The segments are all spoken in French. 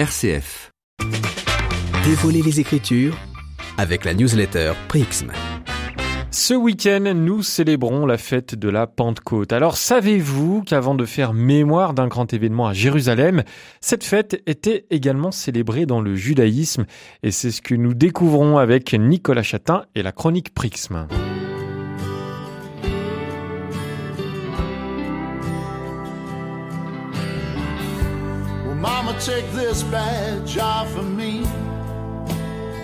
RCF. Dévoiler les Écritures avec la newsletter Prixm. Ce week-end, nous célébrons la fête de la Pentecôte. Alors savez-vous qu'avant de faire mémoire d'un grand événement à Jérusalem, cette fête était également célébrée dans le judaïsme? Et c'est ce que nous découvrons avec Nicolas Chatin et la chronique Prixme.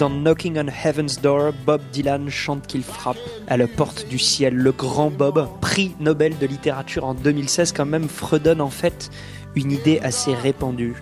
Dans Knocking on Heaven's Door, Bob Dylan chante qu'il frappe à la porte du ciel. Le grand Bob, prix Nobel de littérature en 2016, quand même fredonne en fait une idée assez répandue.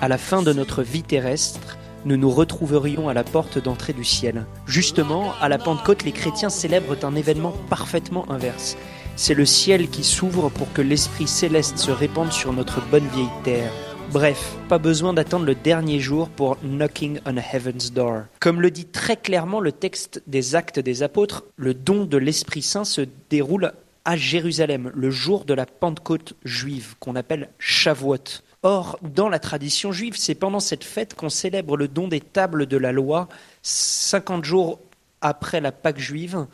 À la fin de notre vie terrestre, nous nous retrouverions à la porte d'entrée du ciel. Justement, à la Pentecôte, les chrétiens célèbrent un événement parfaitement inverse. C'est le ciel qui s'ouvre pour que l'Esprit céleste se répande sur notre bonne vieille terre. Bref, pas besoin d'attendre le dernier jour pour Knocking on Heaven's Door. Comme le dit très clairement le texte des Actes des Apôtres, le don de l'Esprit Saint se déroule à Jérusalem, le jour de la Pentecôte juive, qu'on appelle Shavuot. Or, dans la tradition juive, c'est pendant cette fête qu'on célèbre le don des tables de la loi, 50 jours après la Pâque juive,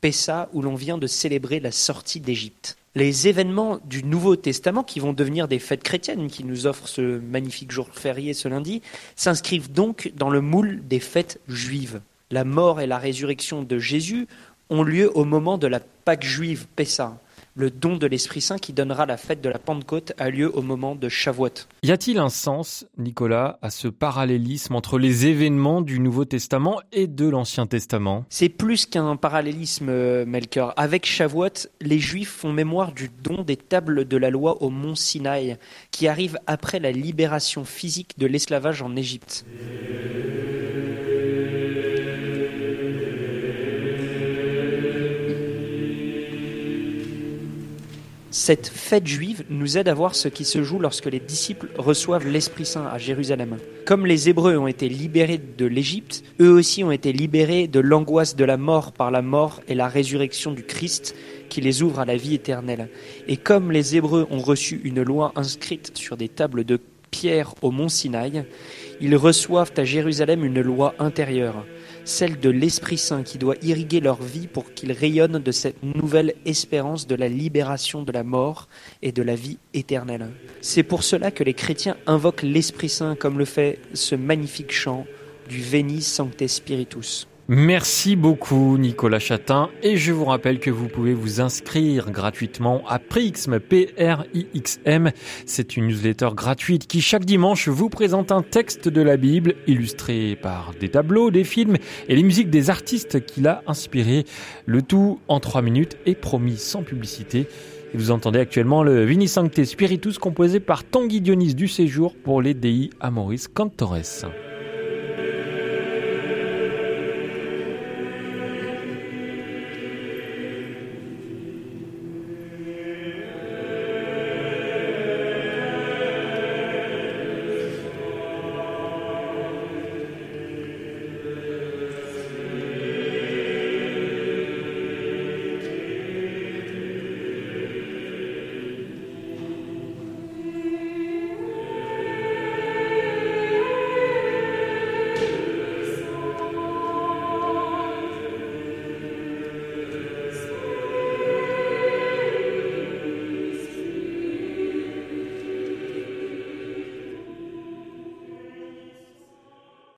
Pessa, où l'on vient de célébrer la sortie d'Égypte les événements du Nouveau Testament, qui vont devenir des fêtes chrétiennes, qui nous offrent ce magnifique jour férié ce lundi, s'inscrivent donc dans le moule des fêtes juives. La mort et la résurrection de Jésus ont lieu au moment de la Pâque juive, Pessa le don de l'Esprit Saint qui donnera la fête de la Pentecôte a lieu au moment de Shavuot. Y a-t-il un sens, Nicolas, à ce parallélisme entre les événements du Nouveau Testament et de l'Ancien Testament? C'est plus qu'un parallélisme, euh, Melchior. Avec Shavuot, les Juifs font mémoire du don des tables de la loi au mont Sinaï, qui arrive après la libération physique de l'esclavage en Égypte. Cette fête juive nous aide à voir ce qui se joue lorsque les disciples reçoivent l'Esprit Saint à Jérusalem. Comme les Hébreux ont été libérés de l'Égypte, eux aussi ont été libérés de l'angoisse de la mort par la mort et la résurrection du Christ qui les ouvre à la vie éternelle. Et comme les Hébreux ont reçu une loi inscrite sur des tables de pierre au mont Sinaï, ils reçoivent à Jérusalem une loi intérieure celle de l'Esprit Saint qui doit irriguer leur vie pour qu'ils rayonnent de cette nouvelle espérance de la libération de la mort et de la vie éternelle. C'est pour cela que les chrétiens invoquent l'Esprit Saint comme le fait ce magnifique chant du Veni Sancte Spiritus. Merci beaucoup Nicolas Chatin et je vous rappelle que vous pouvez vous inscrire gratuitement à Prixm, P-R-I-X-M. C'est une newsletter gratuite qui chaque dimanche vous présente un texte de la Bible illustré par des tableaux, des films et les musiques des artistes qui l'a inspiré. Le tout en trois minutes et promis sans publicité. Vous entendez actuellement le Vini Sancte Spiritus composé par Tanguy Dionys du Séjour pour les Dei Amoris Cantores.